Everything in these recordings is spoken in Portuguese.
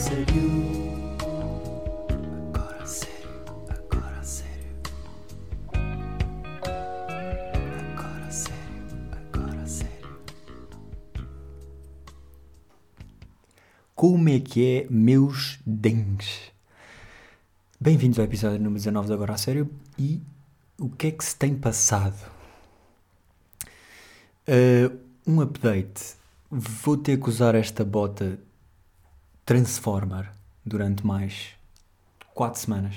sério. Agora sério, agora sério. Agora sério, agora sério. Como é que é, meus dentes? Bem-vindos ao episódio número 19 de Agora a Sério e o que é que se tem passado? Uh, um update. Vou ter que usar esta bota Transformer durante mais 4 semanas.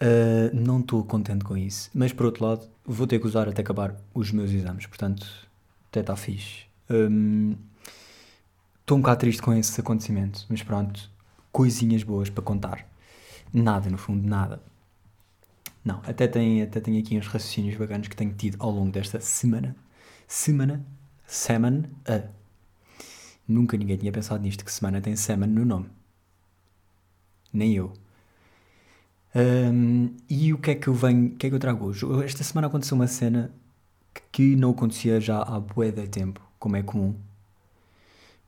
Uh, não estou contente com isso, mas por outro lado, vou ter que usar até acabar os meus exames, portanto, até está fixe. Um, Estou um bocado triste com esse acontecimento, mas pronto, coisinhas boas para contar. Nada, no fundo, nada. Não, até tem, até tem aqui uns raciocínios bacanas que tenho tido ao longo desta semana. Semana, semana, a. Nunca ninguém tinha pensado nisto, que semana tem semana no nome. Nem eu. Um, e o que é que eu venho, o que é que eu trago hoje? Esta semana aconteceu uma cena que não acontecia já há bué de tempo, como é comum.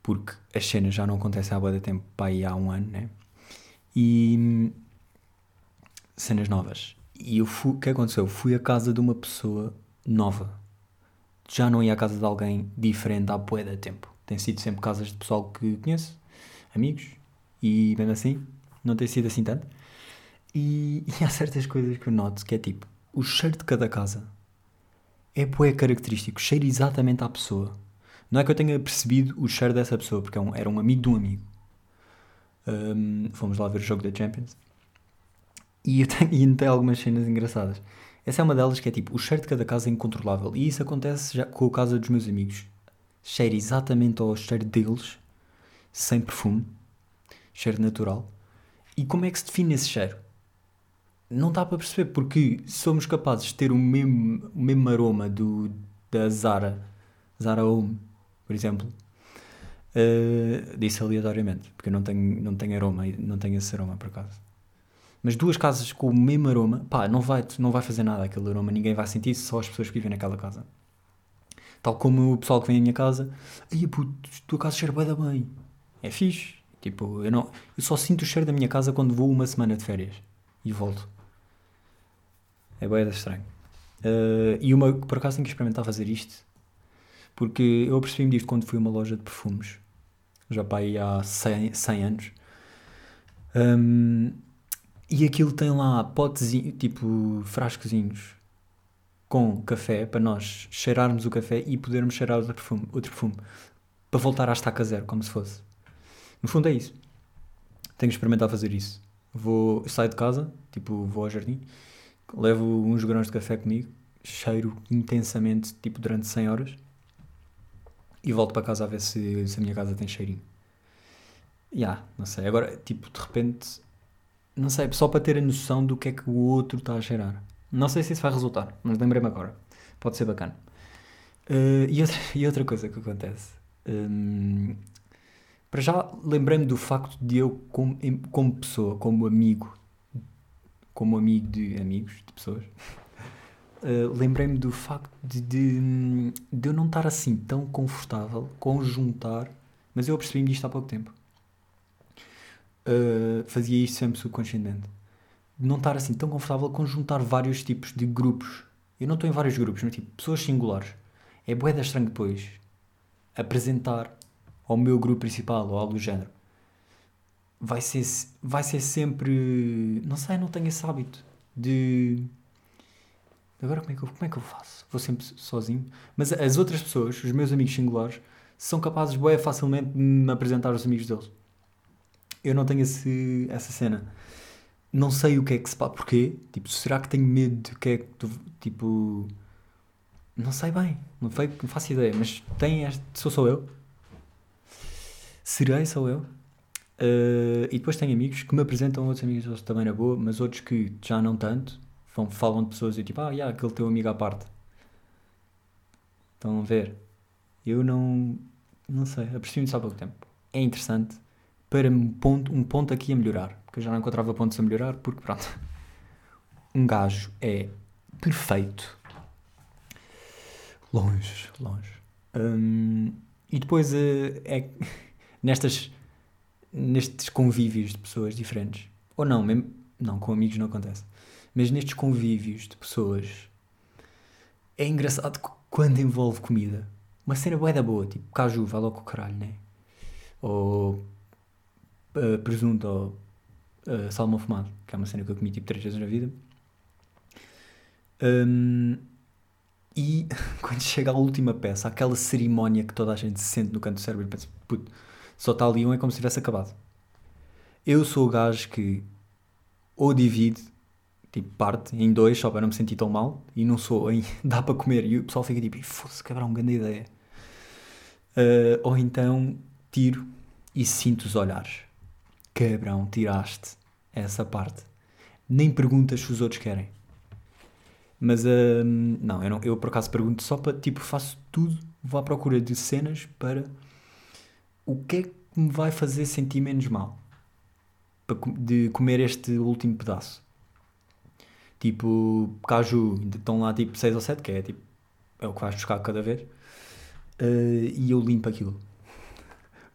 Porque as cenas já não acontecem há bué de tempo, para aí há um ano, né? E cenas novas. E eu fui, o que aconteceu? Fui à casa de uma pessoa nova. Já não ia à casa de alguém diferente há bué de tempo. Tem sido sempre casas de pessoal que conheço, amigos, e mesmo assim, não tem sido assim tanto. E, e há certas coisas que eu noto que é tipo, o cheiro de cada casa é bué característico, cheira exatamente à pessoa. Não é que eu tenha percebido o cheiro dessa pessoa, porque é era um amigo de um amigo. Um, fomos lá ver o jogo da Champions. E, eu tenho, e tem algumas cenas engraçadas. Essa é uma delas que é tipo, o cheiro de cada casa é incontrolável. E isso acontece já com a casa dos meus amigos. Cheira exatamente ao cheiro deles, sem perfume, cheiro natural. E como é que se define esse cheiro? Não dá para perceber, porque somos capazes de ter o mesmo, o mesmo aroma do, da Zara, Zara Home, por exemplo. Uh, disse aleatoriamente, porque eu não tenho, não tenho aroma, não tenho esse aroma por acaso. Mas duas casas com o mesmo aroma, pá, não vai, não vai fazer nada aquele aroma, ninguém vai sentir, só as pessoas que vivem naquela casa. Tal como o pessoal que vem à minha casa, ai puto, tua casa cheira bem da bem. É fixe. Tipo, eu, não, eu só sinto o cheiro da minha casa quando vou uma semana de férias e volto. É bem estranho. Uh, e uma, por acaso tenho que experimentar fazer isto, porque eu apercebi-me disto quando fui a uma loja de perfumes, já para aí há 100, 100 anos. Um, e aquilo tem lá potes, tipo frascozinhos com café para nós cheirarmos o café e podermos cheirar outro perfume, outro perfume para voltar à estaca zero, como se fosse. No fundo é isso. Tenho que experimentar fazer isso. Vou, saio de casa, tipo, vou ao jardim, levo uns grãos de café comigo, cheiro intensamente, tipo, durante 100 horas e volto para casa a ver se, se a minha casa tem cheirinho. Ya, yeah, não sei. Agora, tipo, de repente não sei, só para ter a noção do que é que o outro está a cheirar. Não sei se isso vai resultar, mas lembrei-me agora. Pode ser bacana. Uh, e, outra, e outra coisa que acontece. Um, para já, lembrei-me do facto de eu, como, como pessoa, como amigo, como amigo de amigos, de pessoas, uh, lembrei-me do facto de, de, de eu não estar assim tão confortável com juntar, mas eu apercebi-me disto há pouco tempo uh, fazia isto sempre subconscientemente. Não estar assim tão confortável com juntar vários tipos de grupos. Eu não estou em vários grupos, mas tipo, pessoas singulares. É bué da estranho depois apresentar ao meu grupo principal ou algo do género. Vai ser, vai ser sempre. Não sei, não tenho esse hábito de. Agora como é, que eu, como é que eu faço? Vou sempre sozinho. Mas as outras pessoas, os meus amigos singulares, são capazes, bué, facilmente de me apresentar aos amigos deles eu não tenho esse, essa cena. Não sei o que é que se passa. Porquê? Tipo, será que tenho medo de que é que tu. Tipo. Não sei bem. Não, foi, não faço ideia. Mas tem este. Sou só eu. Serei, sou eu. Uh, e depois tenho amigos que me apresentam outros amigos também na boa, mas outros que já não tanto. Falam de pessoas e tipo, ah, yeah, aquele teu amigo à parte. Estão a ver? Eu não. Não sei. Aprecio-me há pouco tempo. É interessante para um ponto, um ponto aqui a melhorar. Porque eu já não encontrava pontos a melhorar, porque pronto. Um gajo é perfeito. Longe, longe. Um, e depois uh, é nestas, nestes convívios de pessoas diferentes, ou não, mesmo, não, com amigos não acontece, mas nestes convívios de pessoas, é engraçado quando envolve comida, uma cena boa da boa, tipo caju, vai logo o caralho, né? Ou uh, presunto, ou uh, salmão fumado, que é uma cena que eu comi tipo três vezes na vida. Um, e quando chega à última peça, aquela cerimónia que toda a gente se sente no canto do cérebro e pensa, puto, só está ali um, é como se tivesse acabado. Eu sou o gajo que ou divide, tipo, parte em dois só para não me sentir tão mal, e não sou em dá para comer, e o pessoal fica tipo, foda-se, cabrão, grande ideia. Uh, ou então tiro e sinto os olhares. Cabrão, tiraste essa parte. Nem perguntas se os outros querem. Mas uh, não, eu não, eu por acaso pergunto só para tipo, faço tudo, vou à procura de cenas para o que é que me vai fazer sentir menos mal de comer este último pedaço. Tipo, caju, estão lá tipo 6 ou 7, que é tipo é o que vais buscar cada vez. Uh, e eu limpo aquilo.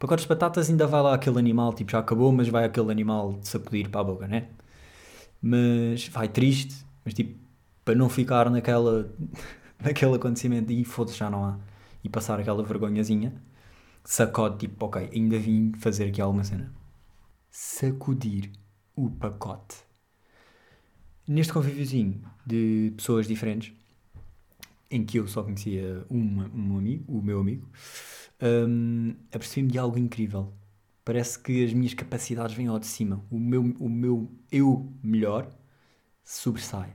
Pacotes de batatas ainda vai lá aquele animal, tipo já acabou, mas vai aquele animal de sacudir para a boca, né? Mas vai triste, mas tipo, para não ficar naquela, naquele acontecimento e foda-se, já não há. E passar aquela vergonhazinha, sacode tipo, ok, ainda vim fazer aqui alguma cena. Sacudir o pacote. Neste convíviozinho de pessoas diferentes, em que eu só conhecia uma, um amigo, o meu amigo, um, apercebi-me de algo incrível. Parece que as minhas capacidades vêm ao de cima. O meu, o meu eu melhor sobressai.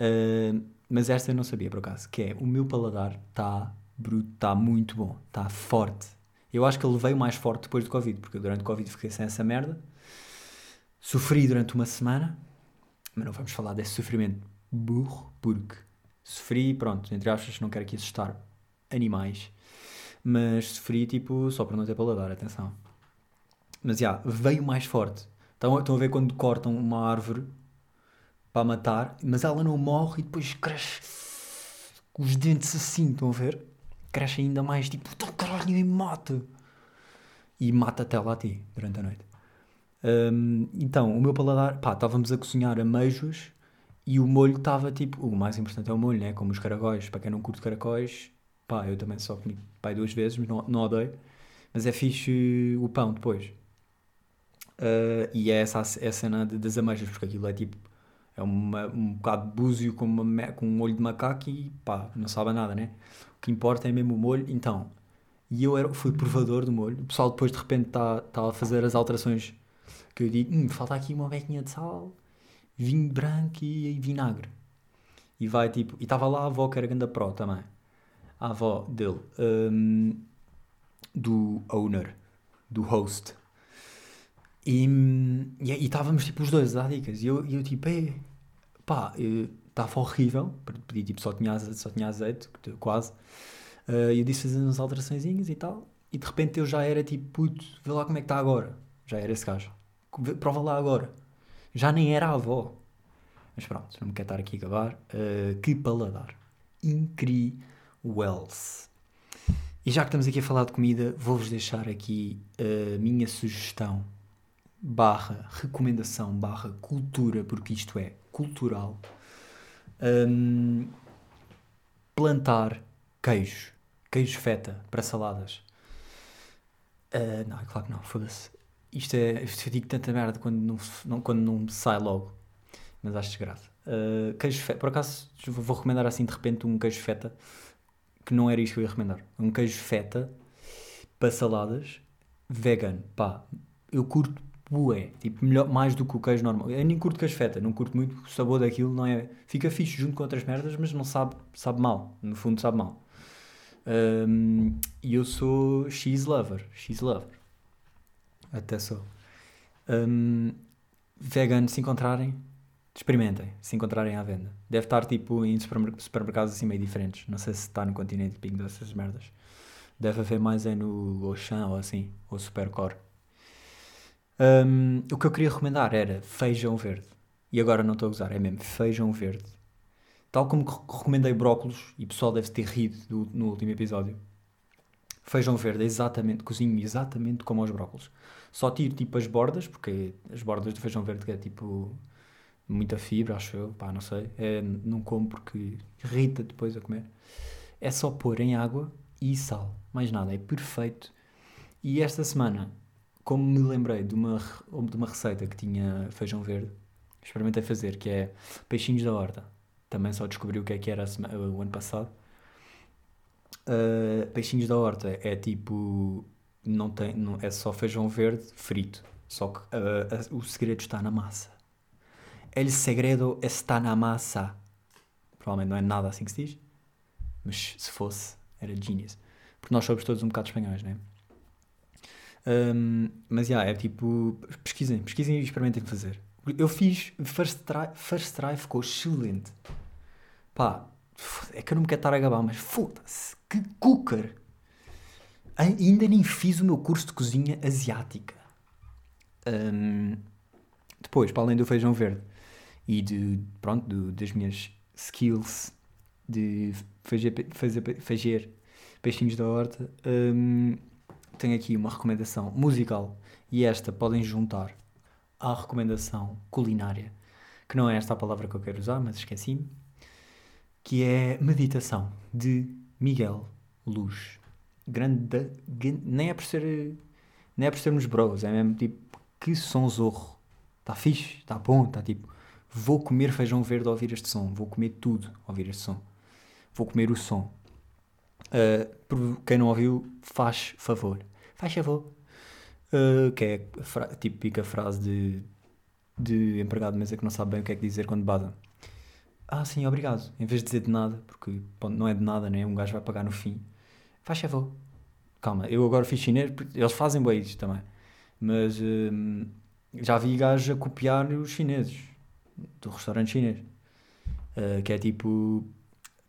Uh, mas esta eu não sabia por acaso, que é o meu paladar está bruto, está muito bom, está forte. Eu acho que ele veio mais forte depois do Covid, porque durante o Covid fiquei sem essa merda. Sofri durante uma semana, mas não vamos falar desse sofrimento burro, porque sofri, pronto, entre aspas, não quero aqui assustar animais, mas sofri tipo só para não ter paladar, atenção. Mas já, yeah, veio mais forte. Estão, estão a ver quando cortam uma árvore para matar, mas ela não morre e depois cresce com os dentes assim, estão a ver? Cresce ainda mais, tipo, oh, caralho, e mata. E mata até lá a ti, durante a noite. Um, então, o meu paladar, pá, estávamos a cozinhar ameijos e o molho estava tipo, o mais importante é o molho, né? Como os caracóis. Para quem não curte caracóis, pá, eu também só comi pá, duas vezes, mas não, não odeio. Mas é fixe o pão depois. Uh, e é essa a cena das ameijas, porque aquilo é tipo é uma, um bocado de búzio com, uma, com um olho de macaco e pá, não sabe nada, né? O que importa é mesmo o molho. Então, e eu era, fui provador do molho. O pessoal depois de repente está tá a fazer as alterações que eu digo, hum, falta aqui uma bequinha de sal, vinho branco e, e vinagre. E vai tipo, e estava lá a avó que era grande pro também. A avó dele, um, do owner, do host. E estávamos tipo os dois a dar dicas. E eu, eu tipo, é, pá, estava horrível. Pedi tipo, só tinha, só tinha azeite, quase. Uh, eu disse fazendo umas alterações e tal. E de repente eu já era tipo, puto, vê lá como é que está agora. Já era esse gajo. Prova lá agora. Já nem era a avó. Mas pronto, não me quero estar aqui a acabar. Uh, que paladar. Incrível. E já que estamos aqui a falar de comida, vou-vos deixar aqui a minha sugestão barra recomendação barra cultura, porque isto é cultural, um, plantar queijo, queijo feta para saladas. Uh, não, é claro que não, foda-se. Isto é, eu digo tanta merda quando não, não, quando não sai logo, mas acho desgraça. Uh, queijo feta, por acaso vou recomendar assim de repente um queijo feta, que não era isto que eu ia recomendar. Um queijo feta para saladas, vegan, pá, eu curto bué, tipo, melhor, mais do que o queijo normal. Eu nem curto queijo feta, não curto muito o sabor daquilo, não é... Fica fixe junto com outras merdas, mas não sabe, sabe mal, no fundo sabe mal. E eu sou cheese lover, cheese lover. Até sou. Um, vegan, se encontrarem, experimentem, se encontrarem à venda. Deve estar tipo em supermercados assim meio diferentes. Não sei se está no continente Ping dessas merdas. Deve haver mais é no Auchan ou assim, ou Supercore. Um, o que eu queria recomendar era feijão verde. E agora não estou a usar, é mesmo feijão verde. Tal como recomendei brócolos, e o pessoal deve ter rido do, no último episódio. Feijão verde, exatamente, cozinho exatamente como os brócolos. Só tiro tipo as bordas, porque as bordas do feijão verde que é tipo muita fibra, acho eu, pá, não sei. É, não como porque irrita depois a comer. É só pôr em água e sal, mais nada, é perfeito. E esta semana, como me lembrei de uma, de uma receita que tinha feijão verde, experimentei fazer, que é peixinhos da horta. Também só descobri o que é que era semana, o ano passado. Uh, peixinhos da horta é tipo não tem não, é só feijão verde frito só que uh, o segredo está na massa el segredo está na massa. Provavelmente não é nada assim que se diz mas se fosse era genius. Porque nós somos todos um bocado espanhóis né um, mas já yeah, é tipo pesquisem pesquisem e experimentem fazer. Eu fiz first try, first ficou excelente. Pá é que eu não me quero estar a gabar mas foda-se que cooker! Ainda nem fiz o meu curso de cozinha asiática. Um, depois, para além do feijão verde e de, pronto, do, das minhas skills de fazer, fazer, fazer peixinhos da horta, um, tenho aqui uma recomendação musical e esta podem juntar à recomendação culinária, que não é esta a palavra que eu quero usar, mas esqueci-me, que é meditação de Miguel Luz. Grande, nem é por ser nem é por sermos bros, é mesmo tipo que som zorro. Está fixe, está bom, está tipo vou comer feijão verde ao ouvir este som, vou comer tudo ao ouvir este som. Vou comer o som. Uh, quem não ouviu, faz favor. Faz favor. Uh, que é a fra típica frase de, de empregado de mesa que não sabe bem o que é que dizer quando bada ah, sim, obrigado. Em vez de dizer de nada, porque não é de nada, né? Um gajo vai pagar no fim. Faz favor. Calma, eu agora fiz chinês, eles fazem bem também. Mas hum, já vi gajos a copiar os chineses do restaurante chinês. Uh, que é tipo,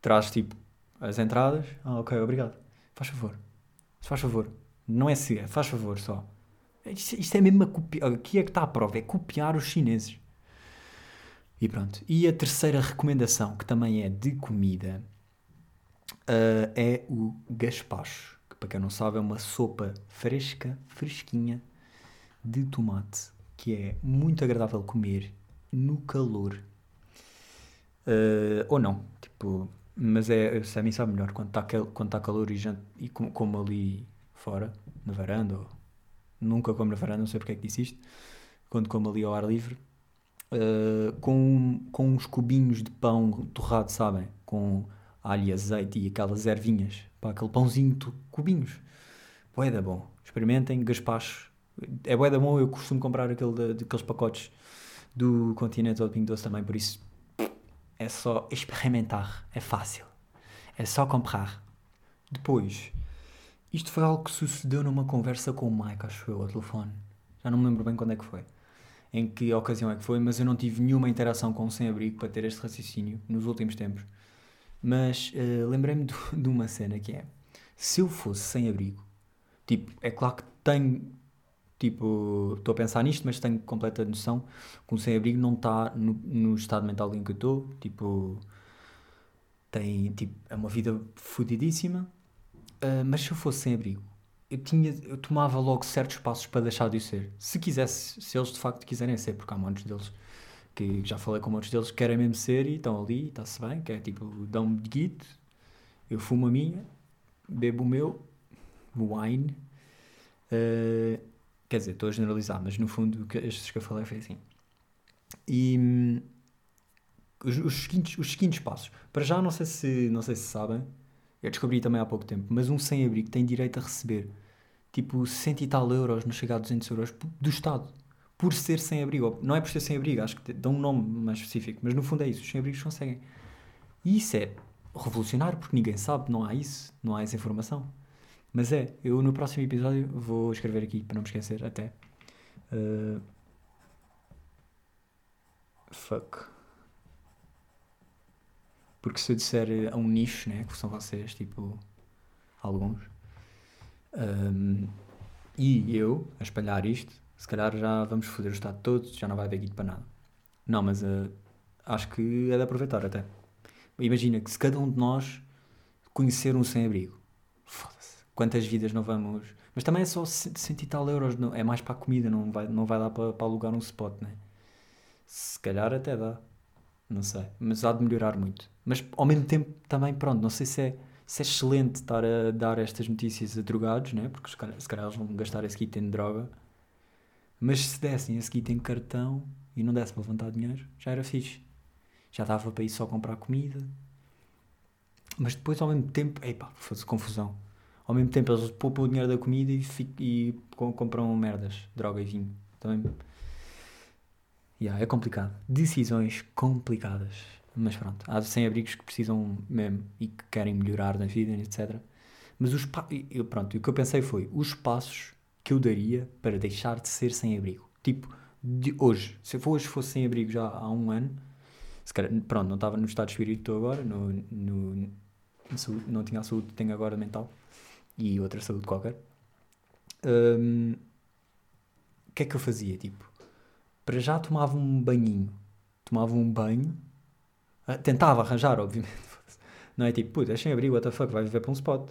traz tipo as entradas. Ah, ok, obrigado. Faz favor. Faz favor. Não é se, faz favor só. Isto, isto é mesmo a copiar. Aqui é que está a prova, é copiar os chineses. E pronto. E a terceira recomendação, que também é de comida, uh, é o gaspacho. Que para quem não sabe é uma sopa fresca, fresquinha, de tomate, que é muito agradável comer no calor. Uh, ou não, tipo, mas é, a mim sabe melhor quando está quando tá calor e, já, e como, como ali fora, na varanda, ou nunca como na varanda, não sei porque é que disse isto, quando como ali ao ar livre, uh, com, com uns cubinhos de pão torrado, sabem? Com alho e azeite e aquelas ervinhas. Pá, aquele pãozinho, de cubinhos. Bué da bom. Experimentem, gaspacho. É bué da bom, eu costumo comprar aquele de, aqueles pacotes do do Pingo Doce também, por isso é só experimentar, é fácil. É só comprar. Depois, isto foi algo que sucedeu numa conversa com o Mike, acho eu, ao telefone. Já não me lembro bem quando é que foi em que ocasião é que foi, mas eu não tive nenhuma interação com o sem-abrigo para ter este raciocínio nos últimos tempos. Mas uh, lembrei-me de, uma cena que é: se eu fosse sem-abrigo, tipo, é claro que tenho, tipo, estou a pensar nisto, mas tenho completa noção que o sem-abrigo não está no, no, estado mental em que eu estou, tipo, tem, tipo, é uma vida fodidíssima, uh, mas se eu fosse sem-abrigo, eu, tinha, eu tomava logo certos passos para deixar de ser. Se quisesse, se eles de facto quiserem ser, porque há muitos deles que já falei com muitos deles que querem mesmo ser e estão ali, está-se bem, que é tipo, dão-me de guito, eu fumo a minha, bebo o meu, wine. Uh, quer dizer, estou a generalizar, mas no fundo estes que eu falei foi assim. E hum, os, os, seguintes, os seguintes passos. Para já, não sei se, não sei se sabem, eu descobri também há pouco tempo, mas um sem-abrigo tem direito a receber tipo 100 e tal euros, não chega a 200 euros do Estado, por ser sem-abrigo. Não é por ser sem-abrigo, acho que dão um nome mais específico, mas no fundo é isso, os sem-abrigos conseguem. E isso é revolucionário, porque ninguém sabe, não há isso, não há essa informação. Mas é, eu no próximo episódio vou escrever aqui, para não me esquecer, até. Uh... Fuck. Porque se eu disser a um nicho, né, que são vocês, tipo, alguns, um, e eu, a espalhar isto, se calhar já vamos foder o Estado todo, já não vai haver guito para nada. Não, mas uh, acho que é de aproveitar até. Imagina que se cada um de nós conhecer um sem-abrigo, quantas vidas não vamos. Mas também é só cento e tal euros, não, é mais para a comida, não vai, não vai dar para, para alugar um spot, né? Se calhar até dá, não sei, mas há de melhorar muito. Mas ao mesmo tempo também, pronto, não sei se é, se é excelente estar a dar estas notícias a drogados, né? Porque se calhar, se calhar eles vão gastar esse kit em droga, mas se dessem esse kit em cartão e não desse para levantar dinheiro, já era fixe. Já dava para ir só comprar comida. Mas depois ao mesmo tempo, epá, faz confusão ao mesmo tempo eles poupam o dinheiro da comida e, e compram merdas, droga e vinho. Também. Yeah, é complicado. Decisões complicadas. Mas pronto, há sem-abrigos que precisam mesmo e que querem melhorar na vida, etc. Mas os eu, pronto, o que eu pensei foi os passos que eu daria para deixar de ser sem-abrigo. Tipo, de hoje, se eu hoje fosse sem-abrigo já há um ano, se calhar, pronto, não estava no estado de espírito agora, no, no, não tinha a saúde que tenho agora mental e outra saúde qualquer. Um, o que é que eu fazia? Tipo, para já tomava um banhinho, tomava um banho, uh, tentava arranjar, obviamente. Não é tipo, puta, deixem abrigo, what the fuck, vai viver para um spot.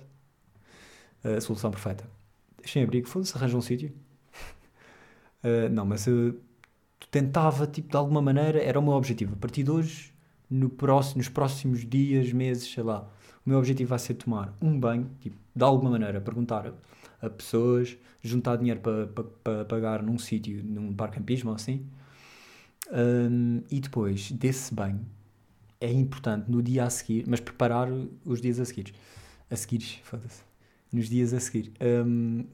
Uh, a solução perfeita. Deixem abrigo, foda-se, arranja um sítio. Uh, não, mas eu tentava, tipo, de alguma maneira, era o meu objetivo. A partir de hoje, no próximo, nos próximos dias, meses, sei lá, o meu objetivo vai ser tomar um banho, tipo, de alguma maneira, perguntar a pessoas, juntar dinheiro para, para, para pagar num sítio, num bar campismo ou assim. Um, e depois desse banho, é importante no dia a seguir, mas preparar os dias a seguir. A seguir, foda-se. Nos dias a seguir. Um,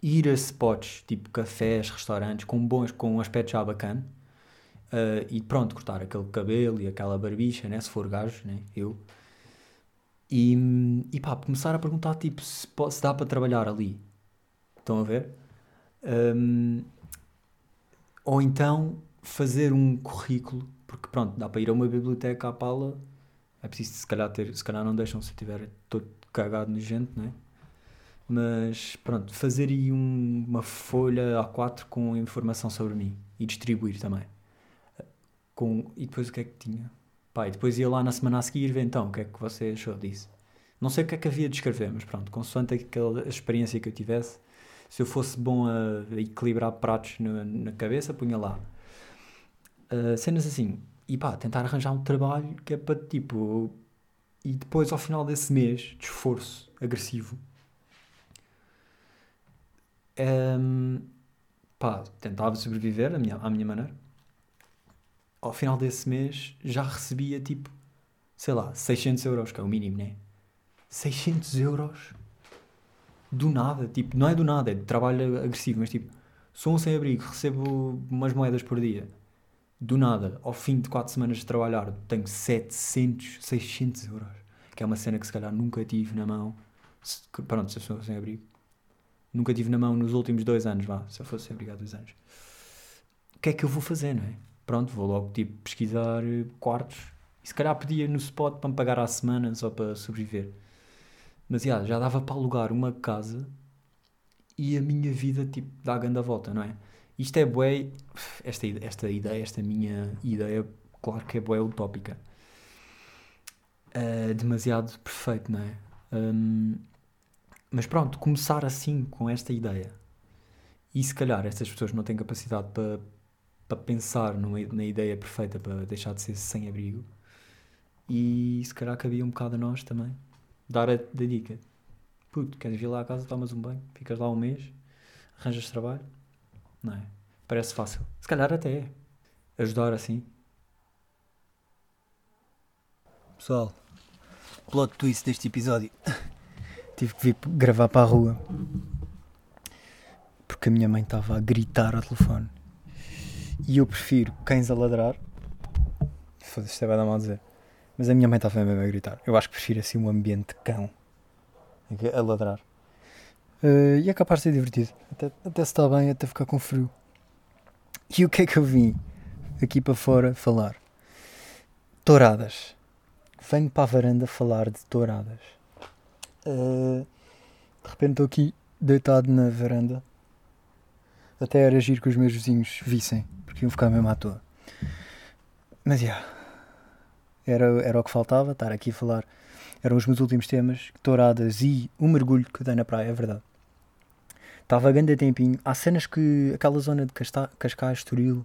ir a spots, tipo cafés, restaurantes, com bons, com um aspecto já bacana. Uh, e pronto, cortar aquele cabelo e aquela barbicha, né? Se for gajo, né? Eu. E, e pá, começar a perguntar tipo se, se dá para trabalhar ali. Estão a ver? Um, ou então fazer um currículo, porque pronto, dá para ir a uma biblioteca à pala, é preciso se calhar ter, se calhar não deixam se eu estiver todo cagado no gente, não é? Mas pronto, fazer aí um, uma folha A4 com informação sobre mim e distribuir também. Com, e depois o que é que tinha? Pá, e depois ia lá na semana a seguir ver então o que é que você achou disso. Não sei o que é que havia de escrever, mas pronto, consoante aquela experiência que eu tivesse, se eu fosse bom a, equilibrar pratos no, na cabeça, punha lá. Uh, cenas assim. E pá, tentar arranjar um trabalho que é para tipo. E depois, ao final desse mês de esforço agressivo, um, pá, tentava sobreviver à minha, à minha maneira ao final desse mês já recebia tipo, sei lá, 600 euros, que é o mínimo, né? 600 euros do nada, tipo, não é do nada, é de trabalho agressivo, mas tipo, sou um sem-abrigo, recebo umas moedas por dia. Do nada, ao fim de 4 semanas de trabalhar, tenho 700, 600 euros. Que é uma cena que se calhar nunca tive na mão. Se, pronto, se eu sou sem-abrigo. Nunca tive na mão nos últimos dois anos, vá, se eu fosse sem-abrigo há dois anos. O que é que eu vou fazer, não é? Pronto, vou logo tipo pesquisar eh, quartos. E se calhar pedia no spot para me pagar à semana só para sobreviver. Mas yeah, já dava para alugar uma casa e a minha vida tipo dá a grande volta, não é? Isto é bué, esta, esta ideia, esta minha ideia, claro que é bué utópica. Uh, demasiado perfeito, não é? Um, mas pronto, começar assim com esta ideia. E se calhar estas pessoas não têm capacidade para para pensar na ideia perfeita para deixar de ser sem abrigo. E se calhar cabia um bocado a nós também dar a, a dica. Puto, queres vir lá à casa, tomas um banho, ficas lá um mês, arranjas trabalho. Não é? Parece fácil. Se calhar até é. Ajudar assim. Pessoal, plot twist deste episódio. Tive que vir gravar para a rua. Porque a minha mãe estava a gritar ao telefone. E eu prefiro cães a ladrar. Foda-se, isto é bem mal dizer. Mas a minha mãe estava mesmo a gritar. Eu acho que prefiro assim um ambiente cão a ladrar. Uh, e é capaz de ser divertido. Até, até se está bem, até ficar com frio. E o que é que eu vim aqui para fora falar? Touradas. Venho para a varanda falar de touradas. Uh, de repente estou aqui deitado na varanda. Até era agir que os meus vizinhos vissem porque iam ficar mesmo à toa. Mas já. Yeah, era, era o que faltava, estar aqui a falar Eram os meus últimos temas, touradas e o mergulho que dei na praia, é verdade. Estava a tempinho. Há cenas que. aquela zona de Cascais, Estoril,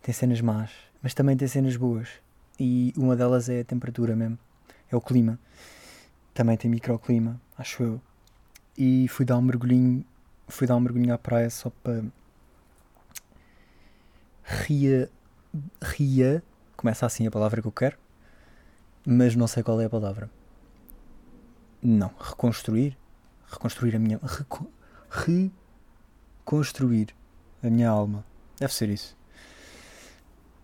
tem cenas más, mas também tem cenas boas. E uma delas é a temperatura mesmo. É o clima. Também tem microclima, acho eu. E fui dar um mergulhinho. Fui dar um mergulhinho à praia só para. Ria. Ria. Começa assim a palavra que eu quero. Mas não sei qual é a palavra. Não. Reconstruir. Reconstruir a minha. reco- Reconstruir a minha alma. Deve ser isso.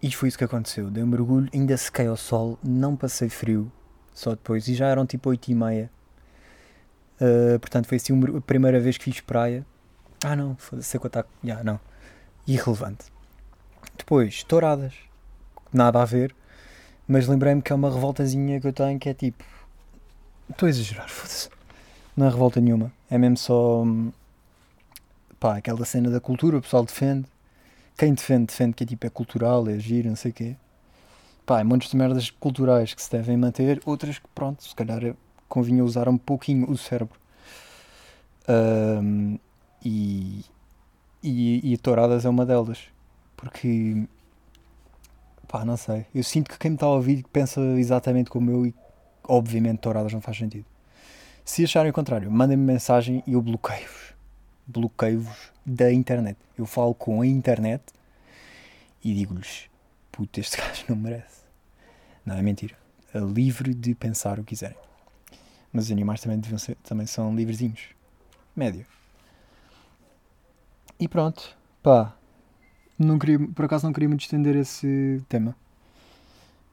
E foi isso que aconteceu. Dei um mergulho, ainda sequei ao sol, não passei frio, só depois. E já eram tipo 8 e meia. Uh, portanto, foi assim a primeira vez que fiz praia. Ah, não, foda-se, sei quanto está. Já, não. Irrelevante. Depois, touradas. Nada a ver. Mas lembrei-me que é uma revoltazinha que eu tenho que é tipo. Estou a exagerar, foda-se. Não é revolta nenhuma. É mesmo só. hum, Pá, aquela cena da cultura, o pessoal defende. Quem defende, defende que é tipo é cultural, é giro, não sei o quê. Pá, há montes de merdas culturais que se devem manter, outras que, pronto, se calhar é- convinha usar um pouquinho o cérebro. Ahm, e, e, e touradas é uma delas. Porque, pá, não sei. Eu sinto que quem me está a ouvir pensa exatamente como eu e, obviamente, touradas não faz sentido. Se acharem o contrário, mandem-me mensagem e eu bloqueio-vos. Bloqueio-vos da internet. Eu falo com a internet e digo-lhes: puto, este gajo não merece. Não, é mentira. É livre de pensar o que quiserem. Mas os animais também, ser, também são livrezinhos. Médio. E pronto. Pá. Não queria, por acaso não queria muito estender esse tema.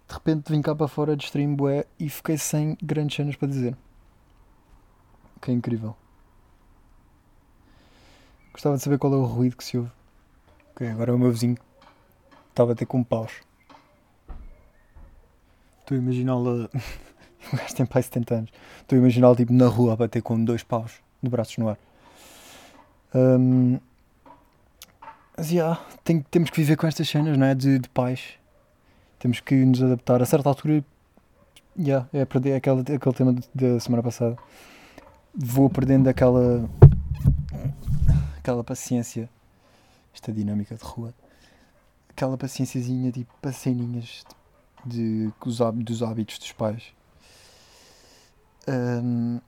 De repente vim cá para fora de stream bué e fiquei sem grandes cenas para dizer. Que é incrível. Gostava de saber qual é o ruído que se ouve. Ok, agora é o meu vizinho estava a ter com paus. Estou a imaginá-la. o gajo tem pai 70 anos. Estou a imaginá-lo tipo na rua a bater com dois paus de braços no ar. Hum, Mas yeah, tem- temos que viver com estas cenas, não é? De, de pais. Temos que nos adaptar. A certa altura, yeah, é perder aquele, aquele tema da semana passada. Vou perdendo aquela. aquela paciência. Esta dinâmica de rua. Aquela paciênciazinha, tipo, para ceninhas de, de- dos hábitos dos pais. Hum,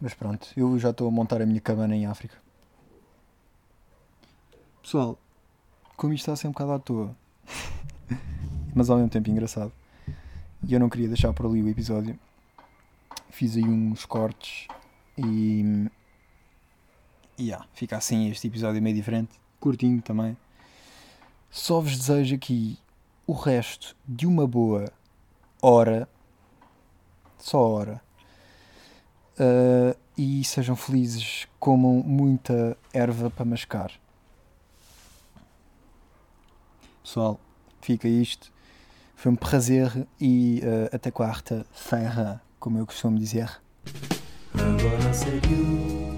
mas pronto, eu já estou a montar a minha cabana em África. Pessoal, como isto está a ser um bocado à toa, mas ao mesmo tempo engraçado, e eu não queria deixar por ali o episódio, fiz aí uns cortes e. e yeah, fica assim este episódio meio diferente, curtinho também. Só vos desejo aqui o resto de uma boa hora, só hora, Uh, e sejam felizes, comam muita erva para mascar. Pessoal, fica isto. Foi um prazer e uh, até quarta-feira, como eu costumo dizer. Agora.